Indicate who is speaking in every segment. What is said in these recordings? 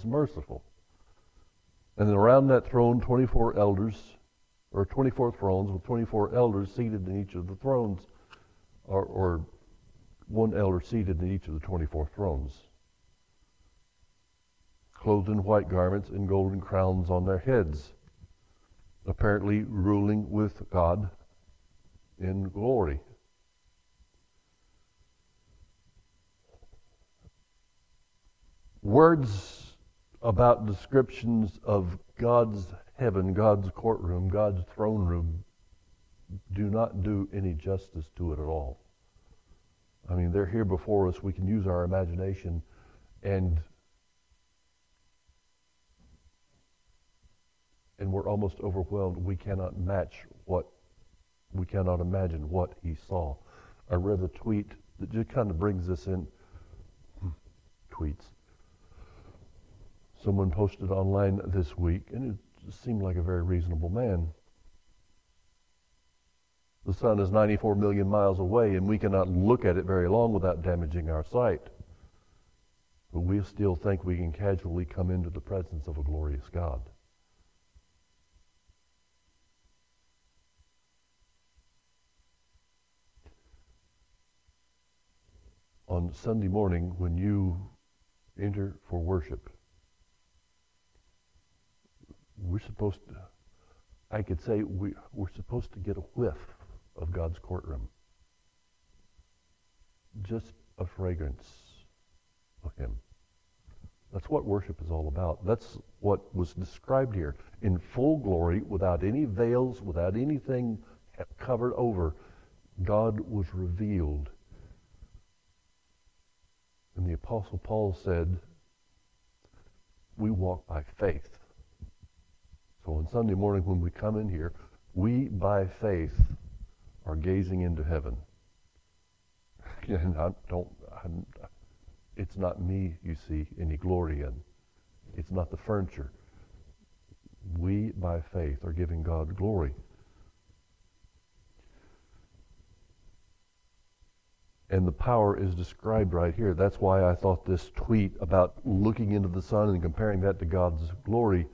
Speaker 1: as merciful. And around that throne, 24 elders, or 24 thrones with 24 elders seated in each of the thrones, or, or one elder seated in each of the 24 thrones, clothed in white garments and golden crowns on their heads, apparently ruling with God in glory. Words about descriptions of God's heaven, God's courtroom, God's throne room do not do any justice to it at all. I mean, they're here before us. We can use our imagination and and we're almost overwhelmed. We cannot match what we cannot imagine what he saw. I read a tweet that just kind of brings this in. Hmm, tweets. Someone posted online this week, and it seemed like a very reasonable man. The sun is 94 million miles away, and we cannot look at it very long without damaging our sight. But we still think we can casually come into the presence of a glorious God. On Sunday morning, when you enter for worship, we're supposed to, I could say, we, we're supposed to get a whiff of God's courtroom. Just a fragrance of Him. That's what worship is all about. That's what was described here in full glory, without any veils, without anything covered over. God was revealed. And the Apostle Paul said, We walk by faith. So on Sunday morning, when we come in here, we by faith are gazing into heaven. And I don't, I'm, it's not me you see any glory in. It's not the furniture. We, by faith, are giving God glory. And the power is described right here. That's why I thought this tweet about looking into the sun and comparing that to God's glory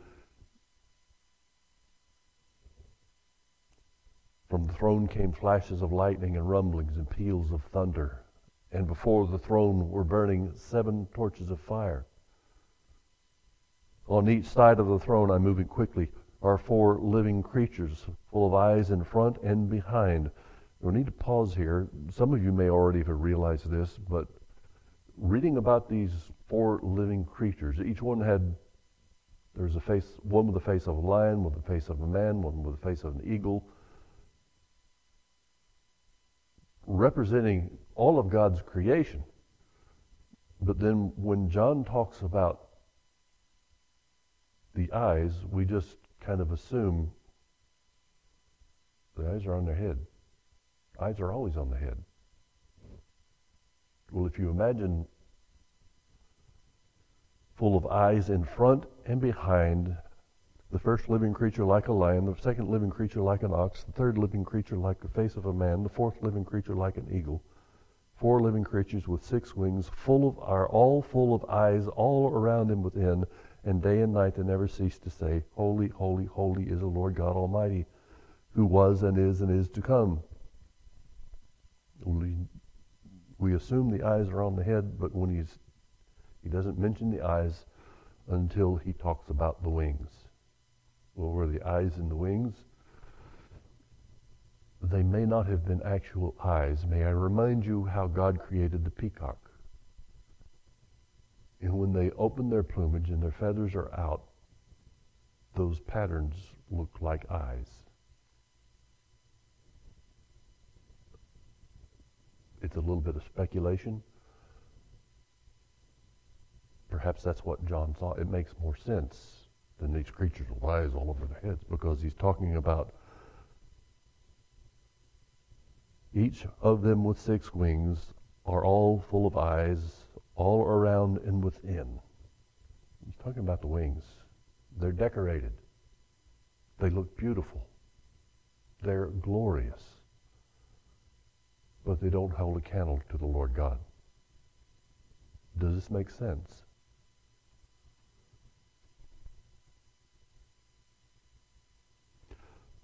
Speaker 1: From the throne came flashes of lightning and rumblings and peals of thunder. And before the throne were burning seven torches of fire. On each side of the throne, I'm moving quickly, are four living creatures full of eyes in front and behind. We need to pause here. Some of you may already have realized this, but reading about these four living creatures, each one had there's a face, one with the face of a lion, one with the face of a man, one with the face of an eagle, representing all of God's creation. But then when John talks about the eyes, we just kind of assume the eyes are on their head. Eyes are always on the head. Well, if you imagine full of eyes in front and behind, the first living creature like a lion, the second living creature like an ox, the third living creature like the face of a man, the fourth living creature like an eagle, four living creatures with six wings, full of are all full of eyes all around and within, and day and night they never cease to say, Holy, holy, holy is the Lord God Almighty, who was and is and is to come. We, we assume the eyes are on the head, but when he's he doesn't mention the eyes until he talks about the wings over the eyes and the wings. They may not have been actual eyes. May I remind you how God created the peacock? And when they open their plumage and their feathers are out, those patterns look like eyes. It's a little bit of speculation. Perhaps that's what John saw. It makes more sense than these creatures with eyes all over their heads because he's talking about each of them with six wings are all full of eyes all around and within. He's talking about the wings. They're decorated. They look beautiful. They're glorious. But they don't hold a candle to the Lord God. Does this make sense?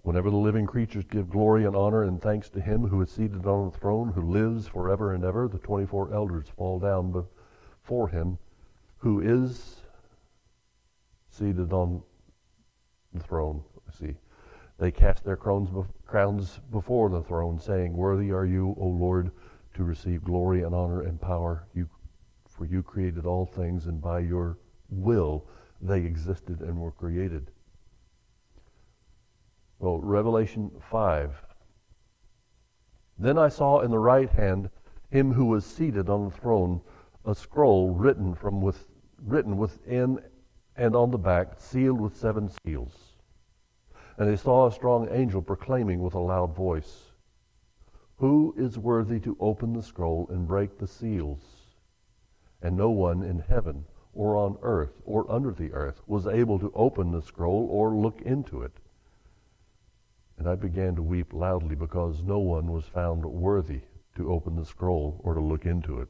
Speaker 1: Whenever the living creatures give glory and honor and thanks to him who is seated on the throne, who lives forever and ever, the 24 elders fall down before him who is seated on the throne. See, they cast their crowns, crowns before the throne, saying, Worthy are you, O Lord, to receive glory and honor and power. You, for you created all things, and by your will they existed and were created. Well, Revelation 5. Then I saw in the right hand him who was seated on the throne a scroll written from with, written within and on the back, sealed with seven seals. And I saw a strong angel proclaiming with a loud voice, Who is worthy to open the scroll and break the seals? And no one in heaven or on earth or under the earth was able to open the scroll or look into it. And I began to weep loudly because no one was found worthy to open the scroll or to look into it.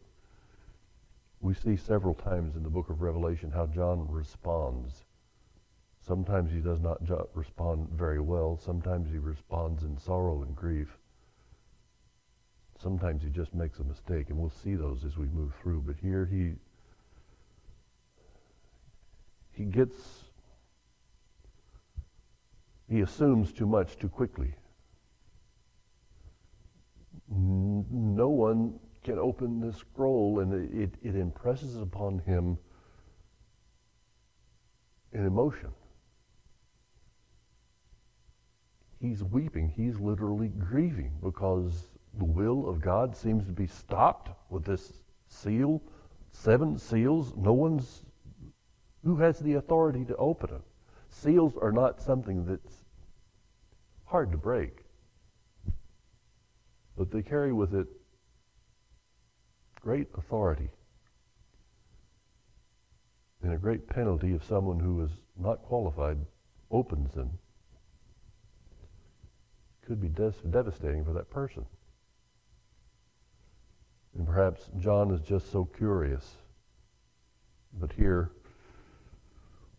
Speaker 1: We see several times in the book of Revelation how John responds. Sometimes he does not respond very well. Sometimes he responds in sorrow and grief. Sometimes he just makes a mistake, and we'll see those as we move through. But here he he gets he assumes too much too quickly. No one can open this scroll, and it, it impresses upon him an emotion. He's weeping. He's literally grieving because the will of God seems to be stopped with this seal, seven seals. No one's who has the authority to open it. Seals are not something that's hard to break. But they carry with it great authority and a great penalty if someone who is not qualified opens them. Could be des- devastating for that person. And perhaps John is just so curious. But here,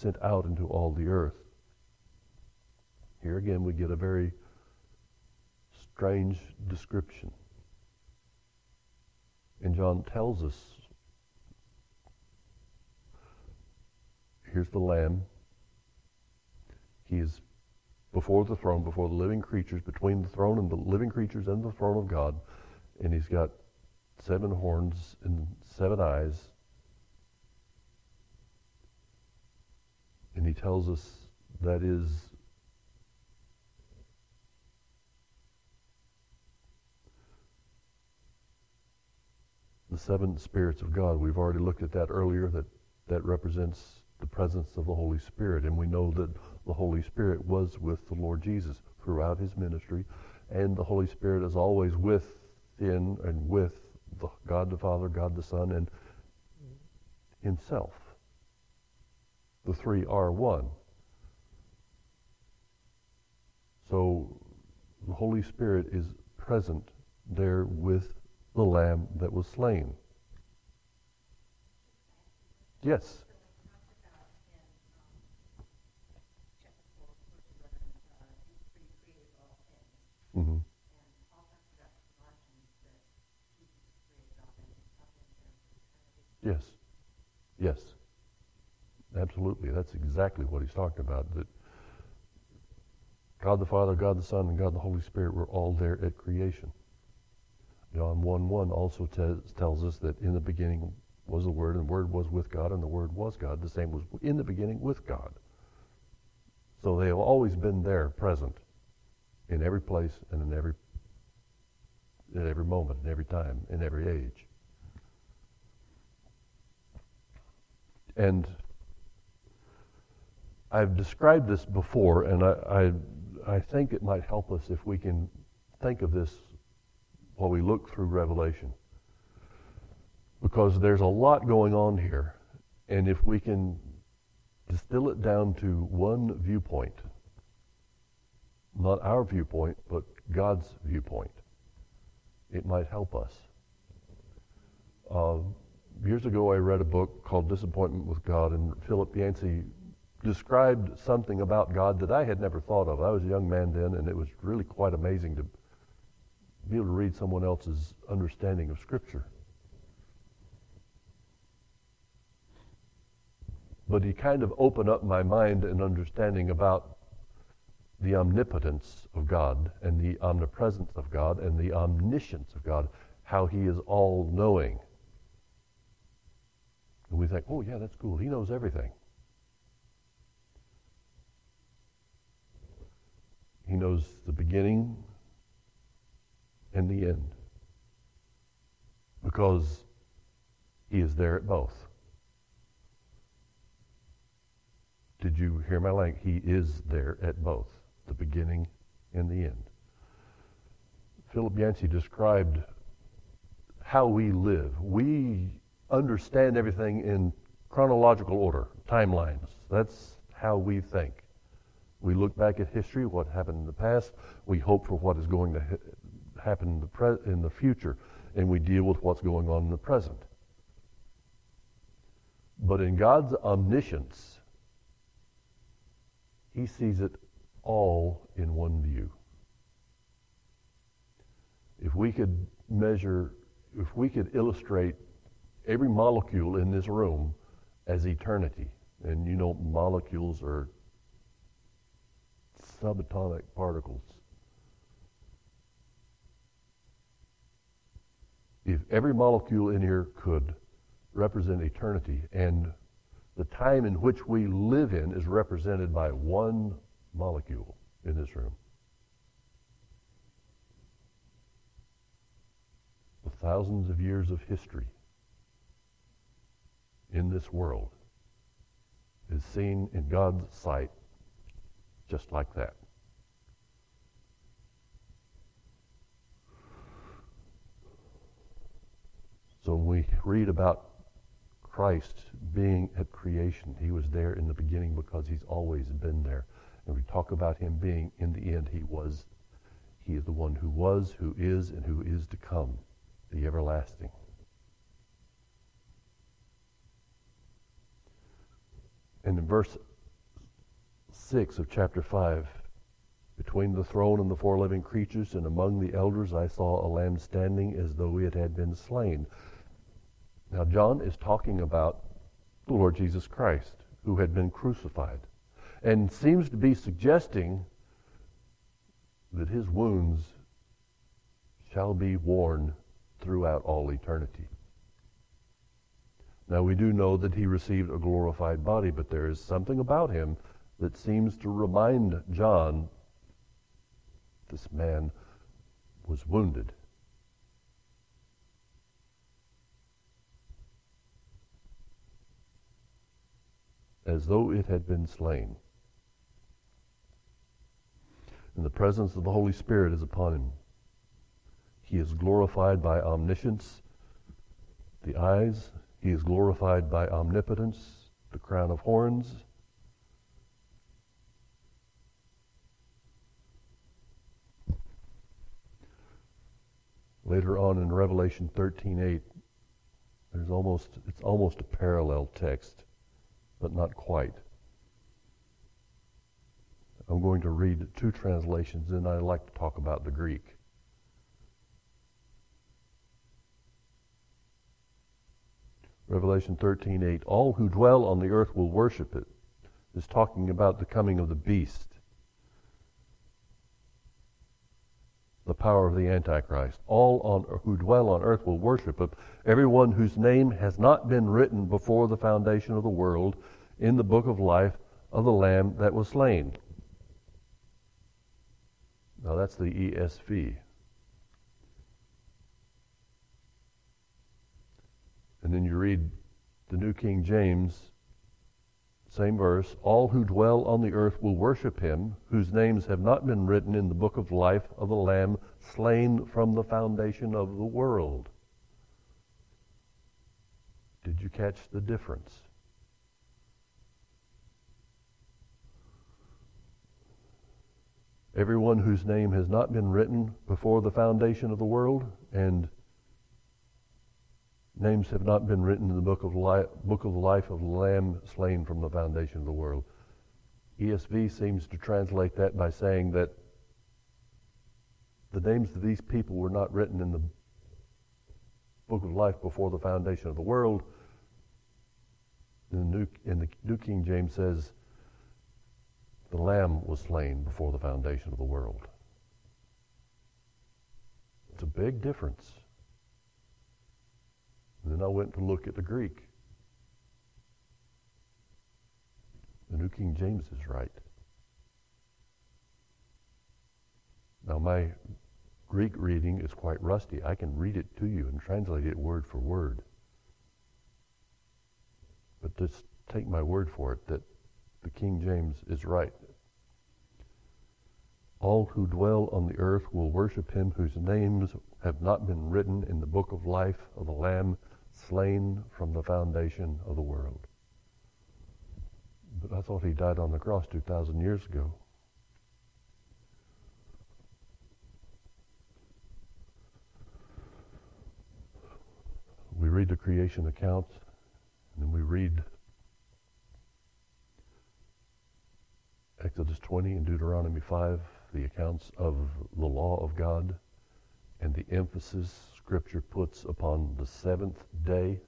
Speaker 1: sent out into all the earth. Here again, we get a very strange description. And John tells us here's the Lamb. He is before the throne, before the living creatures, between the throne and the living creatures and the throne of God. And he's got seven horns and seven eyes. And he tells us that is the seven spirits of God. We've already looked at that earlier, that that represents the presence of the Holy Spirit. And we know that the Holy Spirit was with the Lord Jesus throughout his ministry. And the Holy Spirit is always within and with the God the Father, God the Son, and himself. The three are one. So the Holy Spirit is present there with the lamb that was slain. Yes. Mm-hmm. Yes. Yes. Absolutely. That's exactly what he's talking about. That God the Father, God the Son, and God the Holy Spirit were all there at creation. John 1 1 also tells us that in the beginning was the Word, and the Word was with God, and the Word was God. The same was in the beginning with God. So they have always been there, present, in every place and in every at every moment, in every time, in every age. And I've described this before, and I, I, I think it might help us if we can think of this while we look through Revelation. Because there's a lot going on here, and if we can distill it down to one viewpoint, not our viewpoint, but God's viewpoint, it might help us. Uh, years ago, I read a book called Disappointment with God, and Philip Yancey described something about God that I had never thought of. I was a young man then, and it was really quite amazing to be able to read someone else's understanding of Scripture. But he kind of opened up my mind and understanding about the omnipotence of God and the omnipresence of God and the omniscience of God, how he is all knowing. And we think, oh, yeah, that's cool. He knows everything. He knows the beginning and the end because he is there at both. Did you hear my language? He is there at both, the beginning and the end. Philip Yancey described how we live. We understand everything in chronological order, timelines. That's how we think. We look back at history, what happened in the past. We hope for what is going to ha- happen in the, pre- in the future, and we deal with what's going on in the present. But in God's omniscience, He sees it all in one view. If we could measure, if we could illustrate every molecule in this room as eternity. And you know, molecules are subatomic particles. If every molecule in here could represent eternity, and the time in which we live in is represented by one molecule in this room. The thousands of years of history in this world is seen in God's sight just like that. So when we read about Christ being at creation, he was there in the beginning because he's always been there. And we talk about him being in the end, he was he is the one who was, who is, and who is to come, the everlasting. And in verse 6 of chapter 5, between the throne and the four living creatures and among the elders I saw a lamb standing as though it had been slain. Now, John is talking about the Lord Jesus Christ, who had been crucified, and seems to be suggesting that his wounds shall be worn throughout all eternity. Now, we do know that he received a glorified body, but there is something about him that seems to remind John this man was wounded. As though it had been slain. And the presence of the Holy Spirit is upon him. He is glorified by omniscience, the eyes, he is glorified by omnipotence, the crown of horns. Later on in Revelation 13:8, there's almost it's almost a parallel text, but not quite. I'm going to read two translations, and I'd like to talk about the Greek. Revelation 13:8, all who dwell on the earth will worship it. Is talking about the coming of the beast. The power of the Antichrist. All on, who dwell on earth will worship it. Everyone whose name has not been written before the foundation of the world in the book of life of the Lamb that was slain. Now that's the ESV. And then you read the New King James, same verse, all who dwell on the earth will worship him, whose names have not been written in the book of life of the Lamb slain from the foundation of the world. Did you catch the difference? Everyone whose name has not been written before the foundation of the world, and names have not been written in the book of, life, book of life of the Lamb slain from the foundation of the world. ESV seems to translate that by saying that the names of these people were not written in the book of life before the foundation of the world. In the New, in the New King James says, the Lamb was slain before the foundation of the world. It's a big difference. And then I went to look at the Greek. The New King James is right. Now, my Greek reading is quite rusty. I can read it to you and translate it word for word. But just take my word for it that the King James is right. All who dwell on the earth will worship him whose names have not been written in the book of life of the Lamb slain from the foundation of the world. But I thought he died on the cross 2,000 years ago. we read the creation accounts, and then we read Exodus 20 and Deuteronomy 5, the accounts of the law of God, and the emphasis Scripture puts upon the seventh day.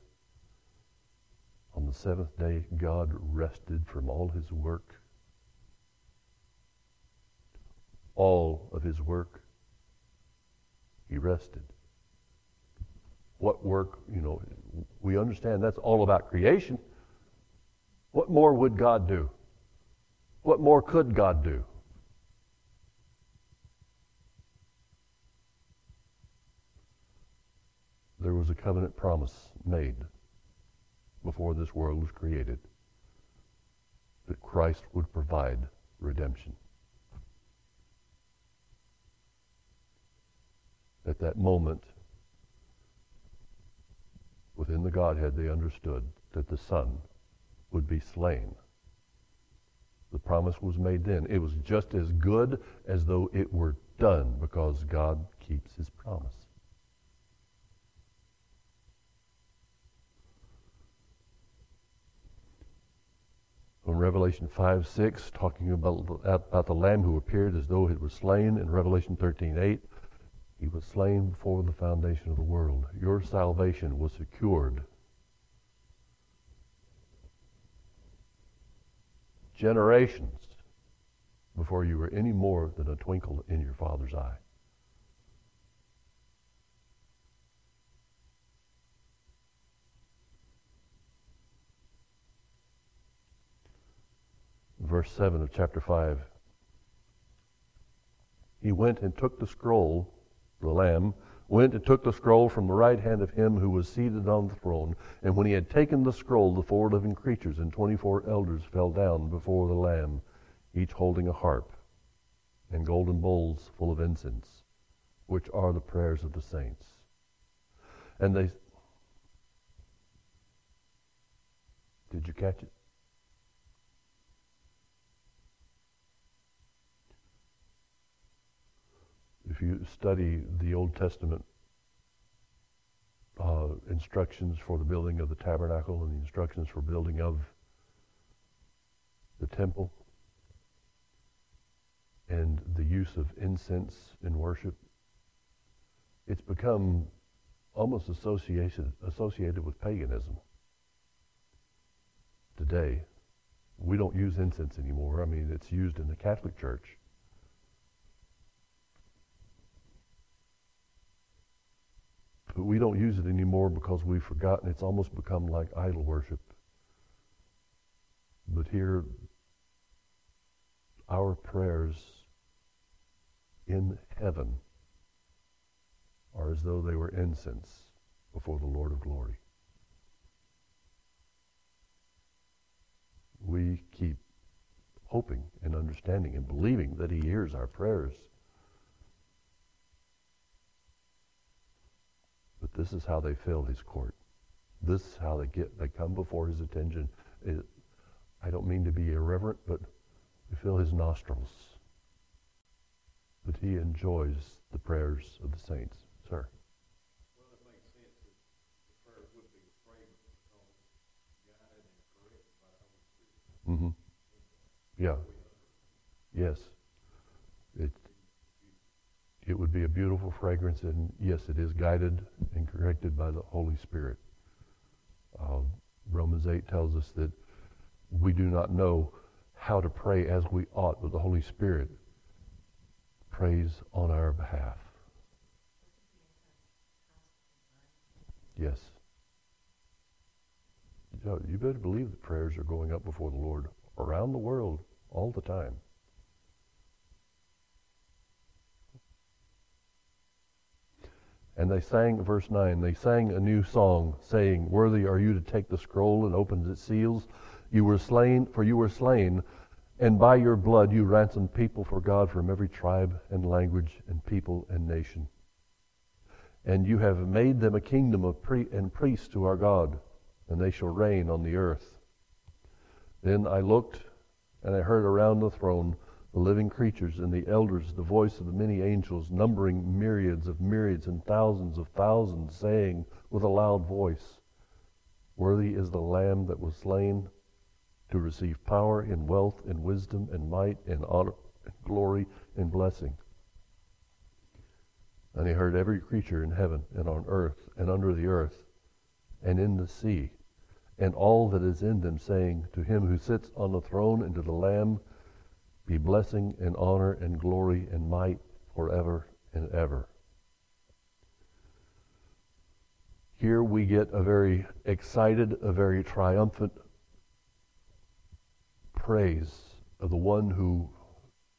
Speaker 1: On the seventh day, God rested from all his work. All of his work, he rested what work, you know, we understand that's all about creation. What more would God do? What more could God do? There was a covenant promise made before this world was created that Christ would provide redemption. At that moment, within the Godhead, they understood that the Son would be slain. The promise was made then. It was just as good as though it were done because God keeps his promise. From Revelation 5 6, talking about, about the Lamb who appeared as though it was slain, in Revelation 13 8, he was slain before the foundation of the world. Your salvation was secured. Generations before you were any more than a twinkle in your Father's eye. Verse 7 of chapter 5. He went and took the scroll the Lamb, went and took the scroll from the right hand of him who was seated on the throne. And when he had taken the scroll, the four living creatures and twenty-four elders fell down before the Lamb, each holding a harp and golden bowls full of incense, which are the prayers of the saints. And they. Did you catch it? You study the Old Testament uh, instructions for the building of the tabernacle and the instructions for building of the temple and the use of incense in worship, it's become almost associated, associated with paganism today. We don't use incense anymore. I mean, it's used in the Catholic Church. But we don't use it anymore because we've forgotten. It's almost become like idol worship. But here, our prayers in heaven are as though they were incense before the Lord of glory. we keep hoping and understanding and believing that he hears our prayers. But this is how they fill his court. This is how they get they come before his attention. It, I don't mean to be irreverent, but they fill his nostrils. But he enjoys the prayers of the saints. Sir.
Speaker 2: Mm-hmm. Yeah. makes sense that the prayers would be fragrant because guided and corrected by the Holy Spirit.
Speaker 1: Mm-hmm. Yeah. Yes. It, it would be a beautiful fragrance, and yes, it is guided and corrected by the Holy Spirit. Uh, Romans 8 tells us that we do not know how to pray as we ought, but the Holy Spirit prays on our behalf. Yes. You better believe that prayers are going up before the Lord around the world all the time. And they sang, verse 9, they sang a new song, saying, Worthy are you to take the scroll and open its seals. You were slain, for you were slain, and by your blood you ransomed people for God from every tribe and language and people and nation. And you have made them a kingdom of pre- and priests to our God, and they shall reign on the earth. Then I looked, and I heard around the throne the living creatures and the elders the voice of the many angels, numbering myriads of myriads and thousands of thousands, saying with a loud voice, Worthy is the Lamb that was slain to receive power and wealth and wisdom and might and honor and glory and blessing. And he heard every creature in heaven and on earth and under the earth and in the sea and all that is in them, saying, To him who sits on the throne and to the Lamb be blessing and honor and glory and might forever and ever. Here we get a very excited, a very triumphant praise of the one who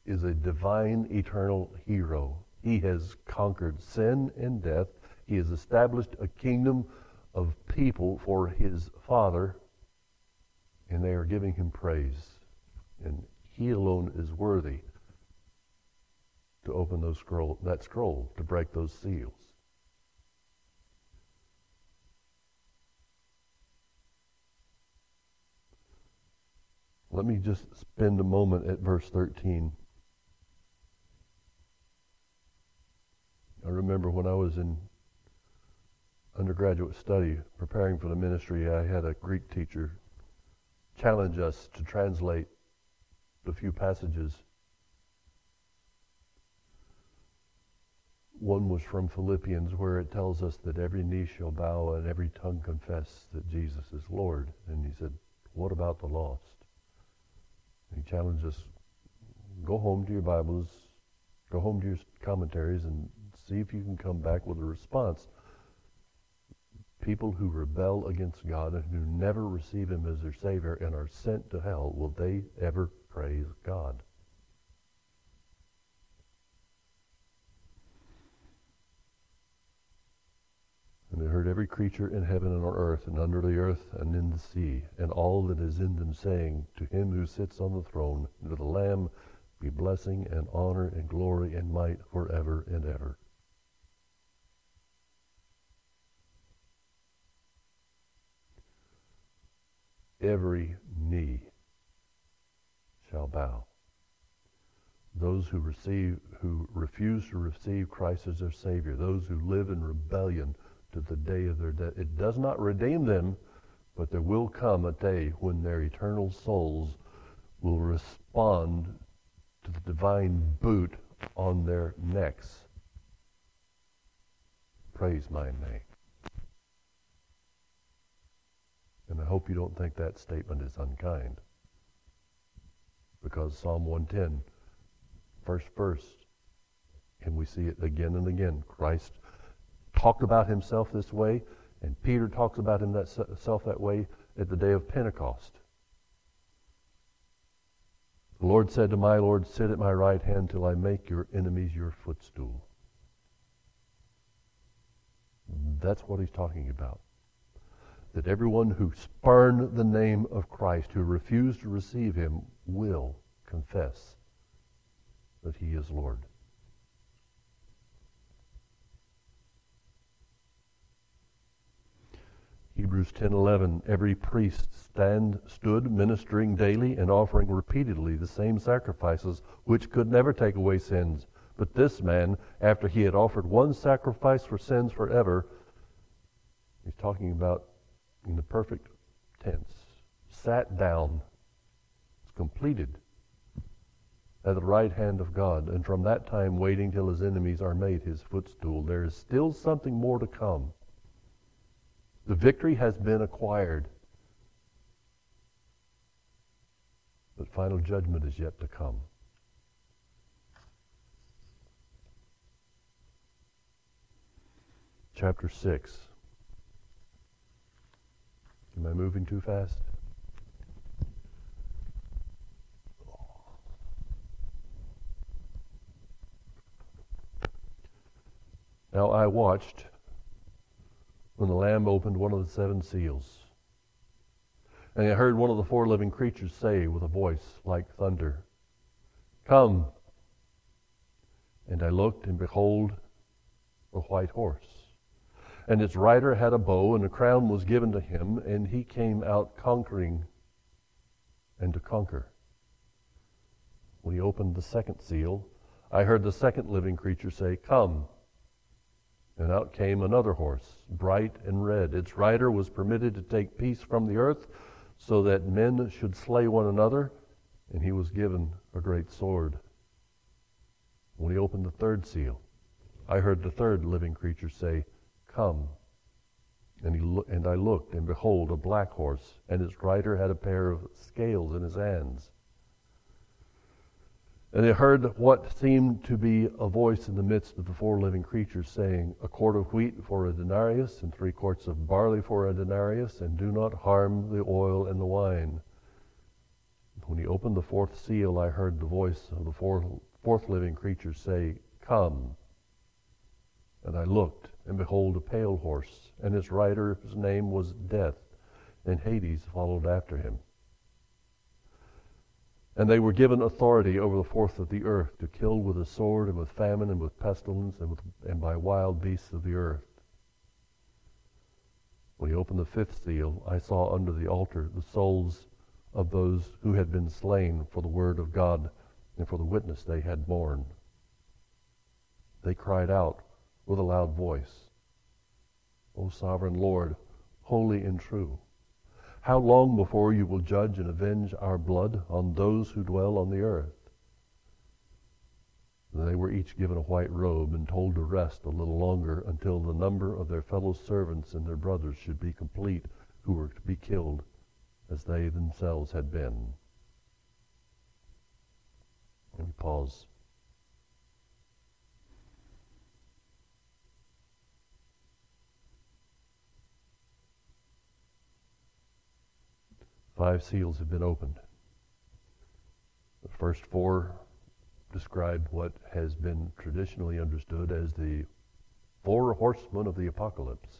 Speaker 1: is a divine, eternal hero. He has conquered sin and death. He has established a kingdom of people for his Father, and they are giving him praise. And he alone is worthy to open those scroll, that scroll, to break those seals. Let me just spend a moment at verse 13. I remember when I was in undergraduate study preparing for the ministry, I had a Greek teacher challenge us to translate a few passages. One was from Philippians where it tells us that every knee shall bow and every tongue confess that Jesus is Lord. And he said, What about the lost? He challenged us go home to your Bibles, go home to your commentaries, and see if you can come back with a response. People who rebel against God and who never receive Him as their Savior and are sent to hell, will they ever praise God? And they heard every creature in heaven and on earth and under the earth and in the sea, and all that is in them, saying, To him who sits on the throne, and to the Lamb, be blessing and honor and glory and might forever and ever. Every knee shall bow. Those who receive, who refuse to receive Christ as their Savior, those who live in rebellion to the day of their death. It does not redeem them, but there will come a day when their eternal souls will respond to the divine boot on their necks. Praise my name. And I hope you don't think that statement is unkind. Because Psalm 110, first verse, and we see it again and again. Christ talked about himself this way, and Peter talks about himself that way at the day of Pentecost. The Lord said to my Lord, Sit at my right hand till I make your enemies your footstool. That's what he's talking about. that everyone who spurned the name of Christ, who refused to receive him, will confess that he is Lord. Hebrews 10:11 Every priest stand stood ministering daily and offering repeatedly the same sacrifices which could never take away sins but this man after he had offered one sacrifice for sins forever he's talking about in the perfect tense sat down completed at the right hand of God and from that time waiting till his enemies are made his footstool there is still something more to come the victory has been acquired. But final judgment is yet to come. Chapter 6. Am I moving too fast? Now I watched when the Lamb opened one of the seven seals. And I heard one of the four living creatures say with a voice like thunder, Come. And I looked, and behold, a white horse. And its rider had a bow, and a crown was given to him, and he came out conquering and to conquer. When he opened the second seal, I heard the second living creature say, Come. And out came another horse, bright and red. Its rider was permitted to take peace from the earth, so that men should slay one another, and he was given a great sword. When he opened the third seal, I heard the third living creature say, Come. And, he lo- and I looked, and behold, a black horse, and its rider had a pair of scales in his hands. And they heard what seemed to be a voice in the midst of the four living creatures saying, A quart of wheat for a denarius, and three quarts of barley for a denarius, and do not harm the oil and the wine. When he opened the fourth seal, I heard the voice of the fourth, fourth living creature say, Come. And I looked, and behold, a pale horse, and its rider's name was Death, and Hades followed after him. And they were given authority over the fourth of the earth to kill with a sword and with famine and with pestilence and, with, and by wild beasts of the earth. When he opened the fifth seal, I saw under the altar the souls of those who had been slain for the word of God and for the witness they had borne. They cried out with a loud voice, O sovereign Lord, holy and true how long before you will judge and avenge our blood on those who dwell on the earth? They were each given a white robe and told to rest a little longer until the number of their fellow servants and their brothers should be complete who were to be killed as they themselves had been. Let me pause. Five seals have been opened. The first four describe what has been traditionally understood as the four horsemen of the apocalypse.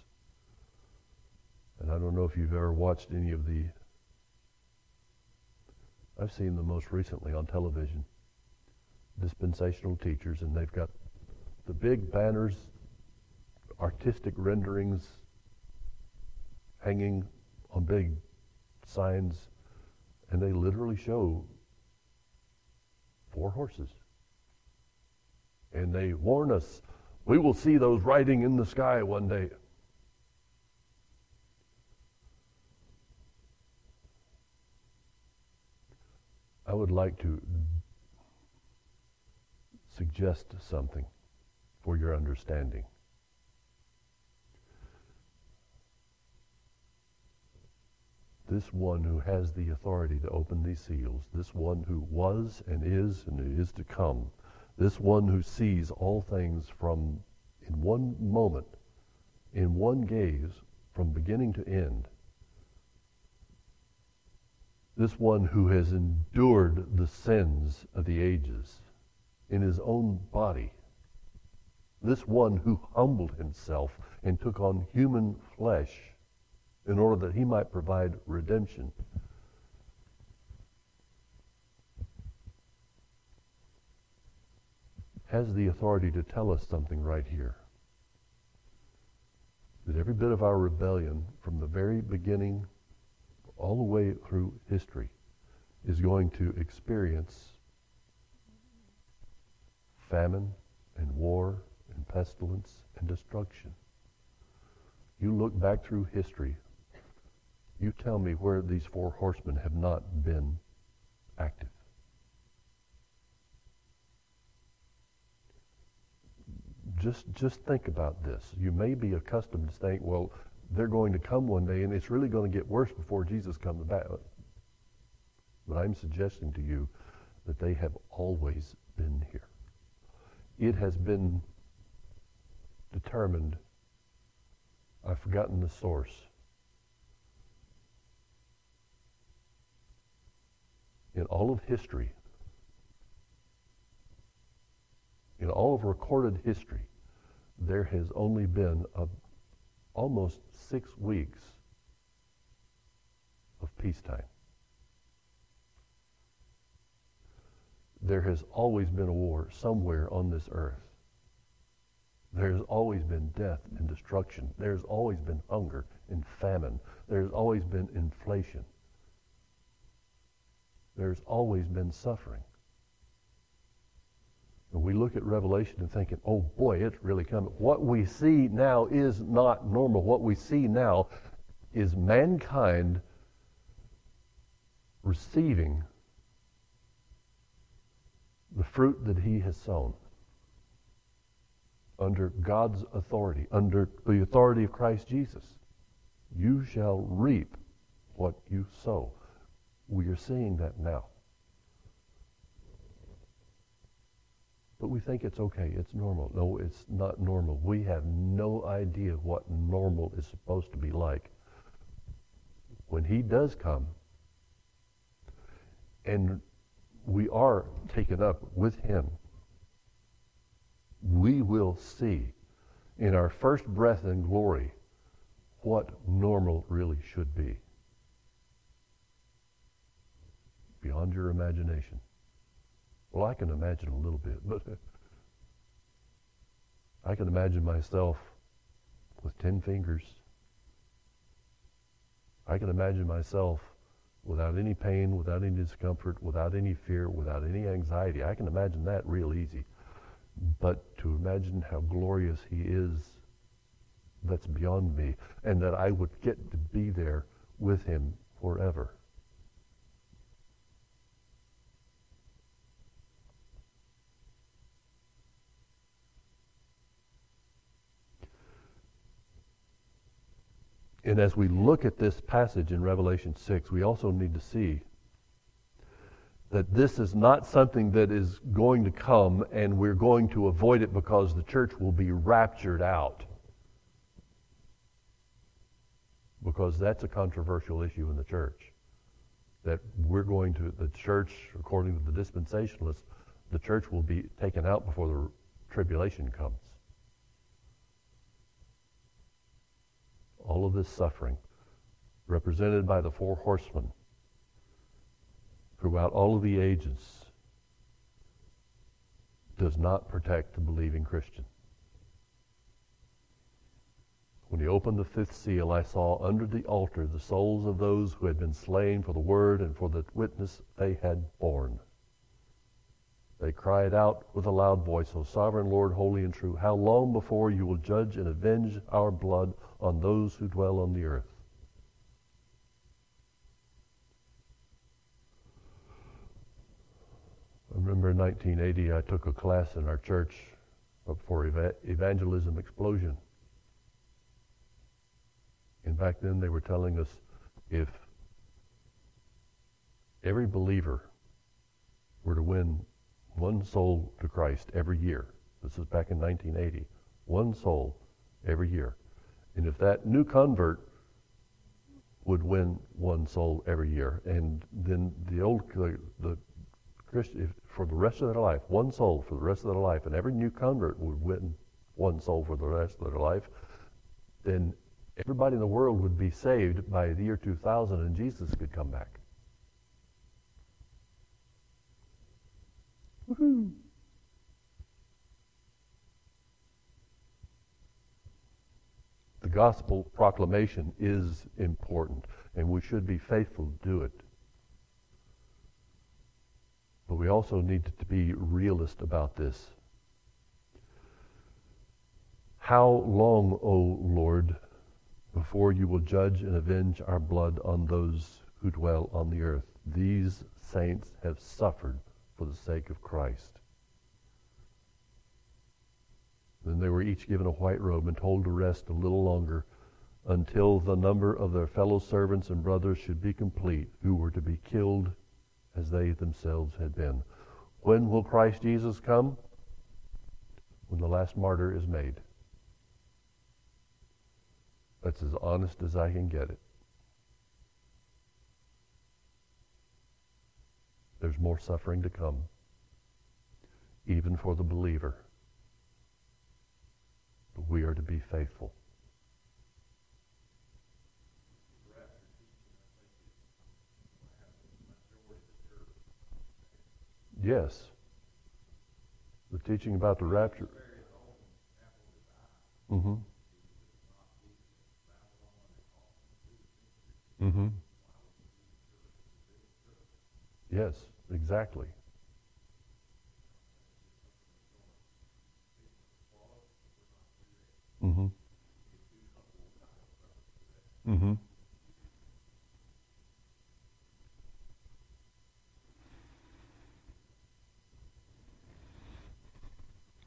Speaker 1: And I don't know if you've ever watched any of the. I've seen them most recently on television. Dispensational teachers, and they've got the big banners, artistic renderings hanging on big signs, and they literally show four horses. And they warn us, we will see those riding in the sky one day. I would like to suggest something for your understanding. This one who has the authority to open these seals, this one who was and is and is to come, this one who sees all things from in one moment, in one gaze, from beginning to end, this one who has endured the sins of the ages in his own body, this one who humbled himself and took on human flesh in order that he might provide redemption. Has the authority to tell us something right here. That every bit of our rebellion from the very beginning all the way through history is going to experience famine and war and pestilence and destruction. You look back through history, you tell me where these four horsemen have not been active. Just, just think about this. You may be accustomed to saying, well, they're going to come one day and it's really going to get worse before Jesus comes back. But I'm suggesting to you that they have always been here. It has been determined. I've forgotten the source. In all of history, in all of recorded history, there has only been a, almost six weeks of peacetime. There has always been a war somewhere on this earth. There's always been death and destruction. There's always been hunger and famine. There's always been inflation. There's always been suffering. And we look at Revelation and thinking, oh boy, it's really coming. What we see now is not normal. What we see now is mankind receiving the fruit that he has sown under God's authority, under the authority of Christ Jesus. You shall reap what you sow. We are seeing that now. But we think it's okay, it's normal. No, it's not normal. We have no idea what normal is supposed to be like. When he does come, and we are taken up with him, we will see in our first breath in glory what normal really should be. Beyond your imagination. Well, I can imagine a little bit, but I can imagine myself with ten fingers. I can imagine myself without any pain, without any discomfort, without any fear, without any anxiety. I can imagine that real easy. But to imagine how glorious he is, that's beyond me, and that I would get to be there with him forever. And as we look at this passage in Revelation 6, we also need to see that this is not something that is going to come and we're going to avoid it because the church will be raptured out. Because that's a controversial issue in the church. That we're going to, the church, according to the dispensationalists, the church will be taken out before the tribulation comes. All of this suffering, represented by the four horsemen, throughout all of the ages does not protect the believing Christian. When he opened the fifth seal, I saw under the altar the souls of those who had been slain for the word and for the witness they had borne. They cried out with a loud voice, O sovereign Lord, holy and true, how long before you will judge and avenge our blood on those who dwell on the earth? I remember in 1980, I took a class in our church for eva- evangelism explosion. And back then they were telling us if every believer were to win one soul to Christ every year, this is back in 1980, one soul every year. And if that new convert would win one soul every year, and then the old the, the Christian, for the rest of their life, one soul for the rest of their life, and every new convert would win one soul for the rest of their life, then everybody in the world would be saved by the year 2000 and Jesus could come back. Woohoo! Gospel proclamation is important, and we should be faithful to do it. But we also need to be realist about this. How long, O Lord, before you will judge and avenge our blood on those who dwell on the earth? These saints have suffered for the sake of Christ. Then they were each given a white robe and told to rest a little longer until the number of their fellow servants and brothers should be complete, who were to be killed as they themselves had been. When will Christ Jesus come? When the last martyr is made. That's as honest as I can get it. There's more suffering to come, even for the believer. We are to be faithful. Yes. The teaching about the rapture. Mm-hmm. Mm-hmm. Yes, exactly. Mm-hmm. Mm-hmm.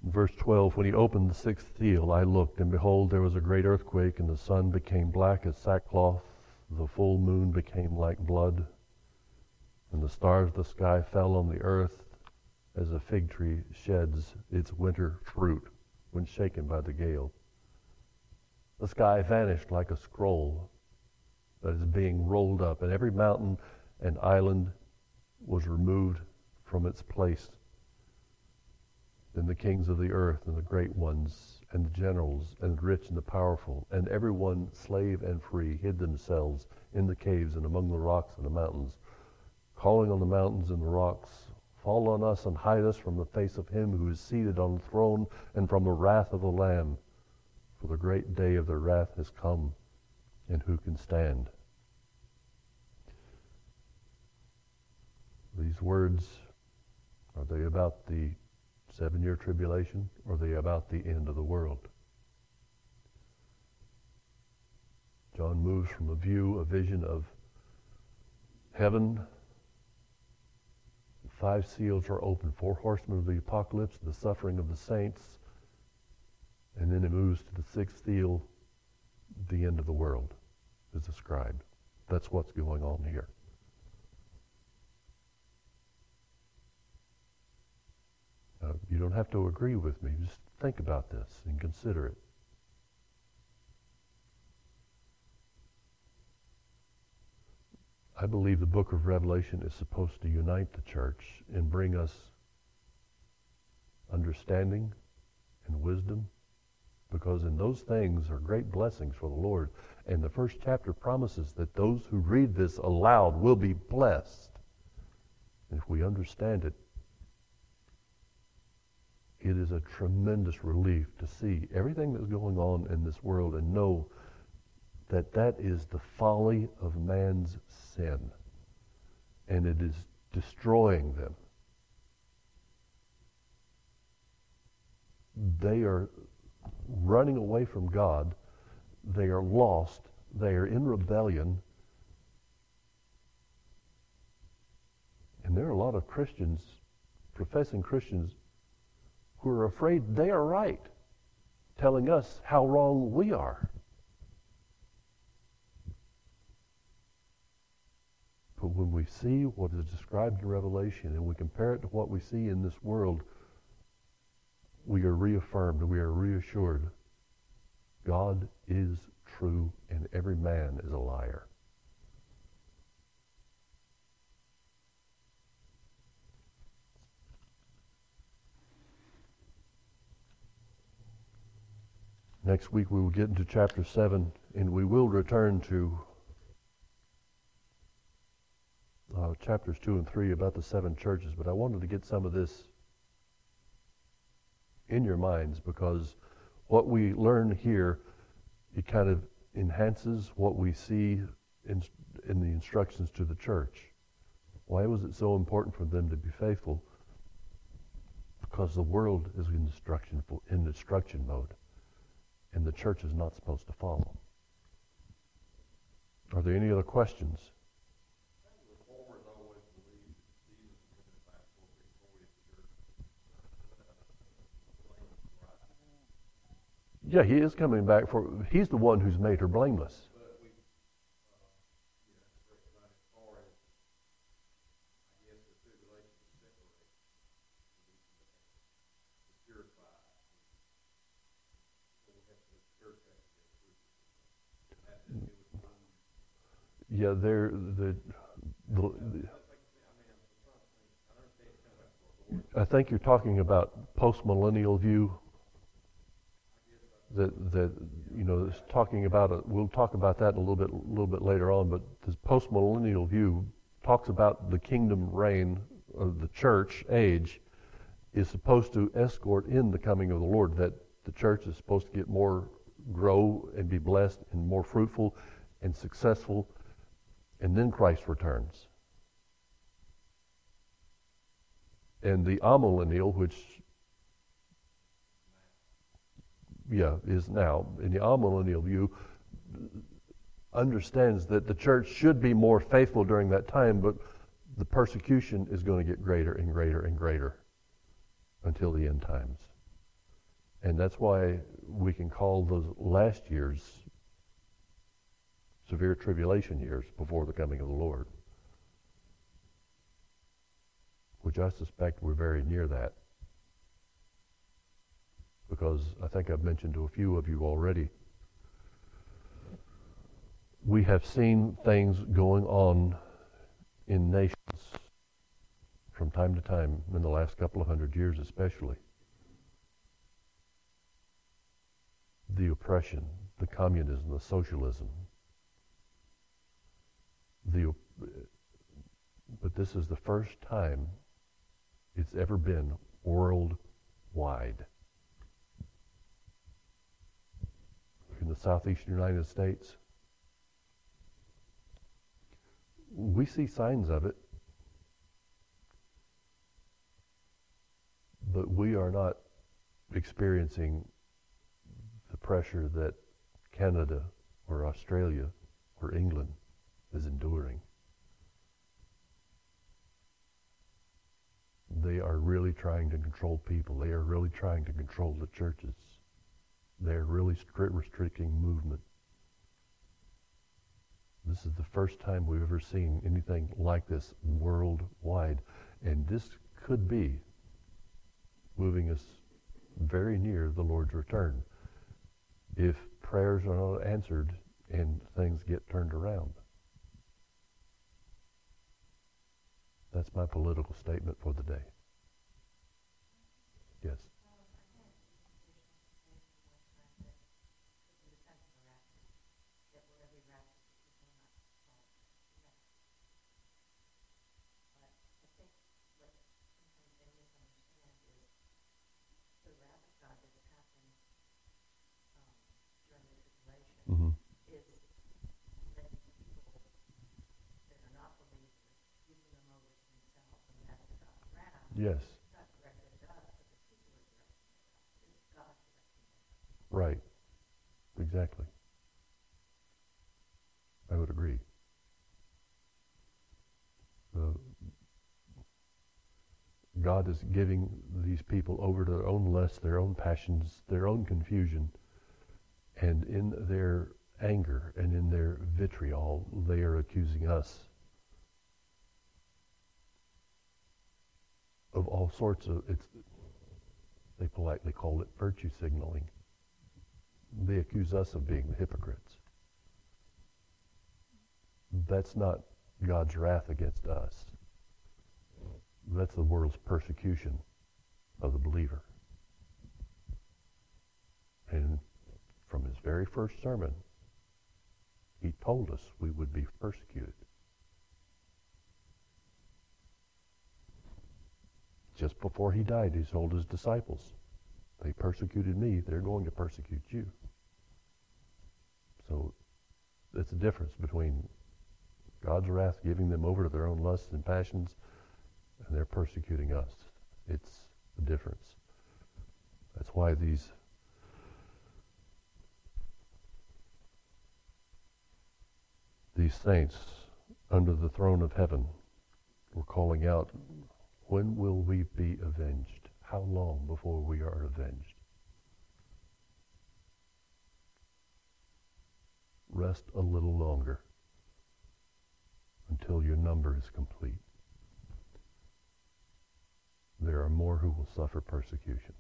Speaker 1: Verse 12, when he opened the sixth seal, I looked, and behold, there was a great earthquake, and the sun became black as sackcloth, the full moon became like blood, and the stars of the sky fell on the earth as a fig tree sheds its winter fruit when shaken by the gale. The sky vanished like a scroll that is being rolled up, and every mountain and island was removed from its place. Then the kings of the earth and the great ones and the generals and the rich and the powerful and everyone, slave and free, hid themselves in the caves and among the rocks and the mountains, calling on the mountains and the rocks, Fall on us and hide us from the face of him who is seated on the throne and from the wrath of the Lamb. For the great day of their wrath has come, and who can stand? These words, are they about the seven year tribulation, or are they about the end of the world? John moves from a view, a vision of heaven. Five seals are open, four horsemen of the apocalypse, the suffering of the saints, and then it moves to the sixth seal, the end of the world is described. That's what's going on here. Uh, you don't have to agree with me. Just think about this and consider it. I believe the book of Revelation is supposed to unite the church and bring us understanding and wisdom because in those things are great blessings for the Lord. And the first chapter promises that those who read this aloud will be blessed. And if we understand it, it is a tremendous relief to see everything that's going on in this world and know that that is the folly of man's sin. And it is destroying them. They are running away from God. They are lost. They are in rebellion. And there are a lot of Christians, professing Christians, who are afraid they are right, telling us how wrong we are. But when we see what is described in Revelation and we compare it to what we see in this world, we are reaffirmed, we are reassured. God is true and every man is a liar. Next week we will get into chapter 7 and we will return to uh, chapters 2 and 3 about the seven churches, but I wanted to get some of this in your minds because what we learn here, it kind of enhances what we see in, in the instructions to the church. Why was it so important for them to be faithful? Because the world is in destruction, in destruction mode, and the church is not supposed to follow. Are there any other questions? Yeah, he is coming back for. He's the one who's made her blameless. Yeah, they're the, the, the I think you're talking about post-millennial view that that you know is talking about. We'll talk about that a little bit a little bit later on. But this postmillennial view talks about the kingdom reign of the church age is supposed to escort in the coming of the Lord. That the church is supposed to get more grow and be blessed and more fruitful and successful, and then Christ returns. And the amillennial, which yeah, is now, in the amillennial view, understands that the church should be more faithful during that time, but the persecution is going to get greater and greater and greater until the end times. And that's why we can call those last years severe tribulation years before the coming of the Lord. Which I suspect we're very near that because I think I've mentioned to a few of you already. We have seen things going on in nations from time to time in the last couple of hundred years, especially. The oppression, the communism, the socialism. The, but this is the first time it's ever been worldwide. In the southeastern United States. We see signs of it, but we are not experiencing the pressure that Canada or Australia or England is enduring. They are really trying to control people. They are really trying to control the churches. They're really restricting movement. This is the first time we've ever seen anything like this worldwide. And this could be moving us very near the Lord's return if prayers are not answered and things get turned around. That's my political statement for the day. Yes. Mm-hmm. Yes. Right. Exactly. I would agree. Uh, God is giving these people over to their own lusts, their own passions, their own confusion and in their anger and in their vitriol, they are accusing us of all sorts of, it's, they politely call it virtue signaling. They accuse us of being the hypocrites. That's not God's wrath against us. That's the world's persecution of the believer. And from his very first sermon, He told us we would be persecuted. Just before he died, he told his disciples, they persecuted me, they're going to persecute you. So it's a difference between God's wrath giving them over to their own lusts and passions, and they're persecuting us. It's the difference. That's why these these saints under the throne of heaven were calling out, When will we be avenged? How long before we are avenged? Rest a little longer until your number is complete. There are more who will suffer persecution.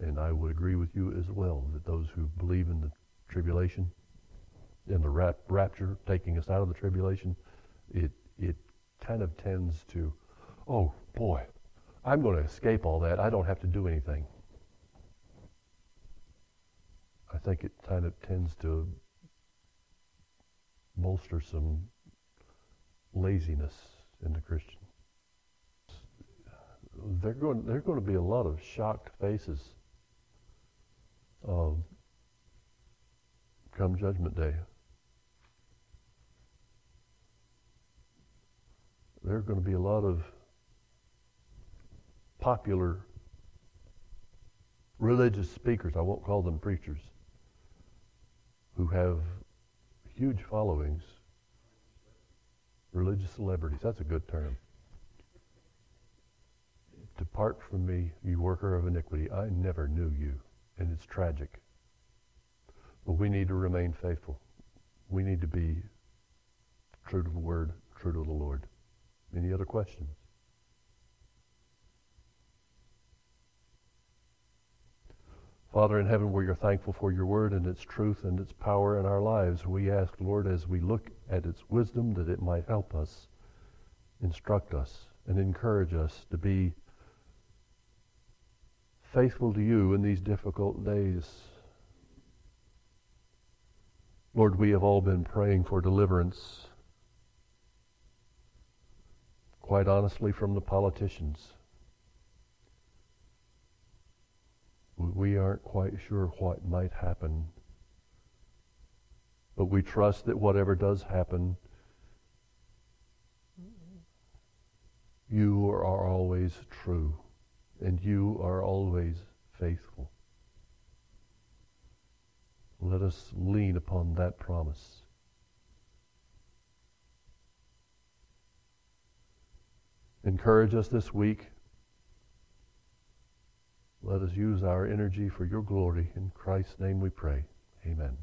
Speaker 1: And I would agree with you as well that those who believe in the tribulation, in the rap- rapture taking us out of the tribulation, it, it kind of tends to, oh boy, I'm going to escape all that. I don't have to do anything. I think it kind of tends to bolster some laziness in the Christian. They're going, there are going to be a lot of shocked faces um, come Judgment Day. There are going to be a lot of popular religious speakers, I won't call them preachers, who have huge followings, religious celebrities. That's a good term. Depart from me, you worker of iniquity. I never knew you and it's tragic. But we need to remain faithful. We need to be true to the Word, true to the Lord. Any other questions? Father in heaven, we are thankful for your word and its truth and its power in our lives. We ask, Lord, as we look at its wisdom, that it might help us, instruct us, and encourage us to be faithful to you in these difficult days. Lord, we have all been praying for deliverance, quite honestly, from the politicians. We aren't quite sure what might happen, but we trust that whatever does happen, you are always true and you are always faithful. Let us lean upon that promise. Encourage us this week. Let us use our energy for your glory. In Christ's name we pray. Amen.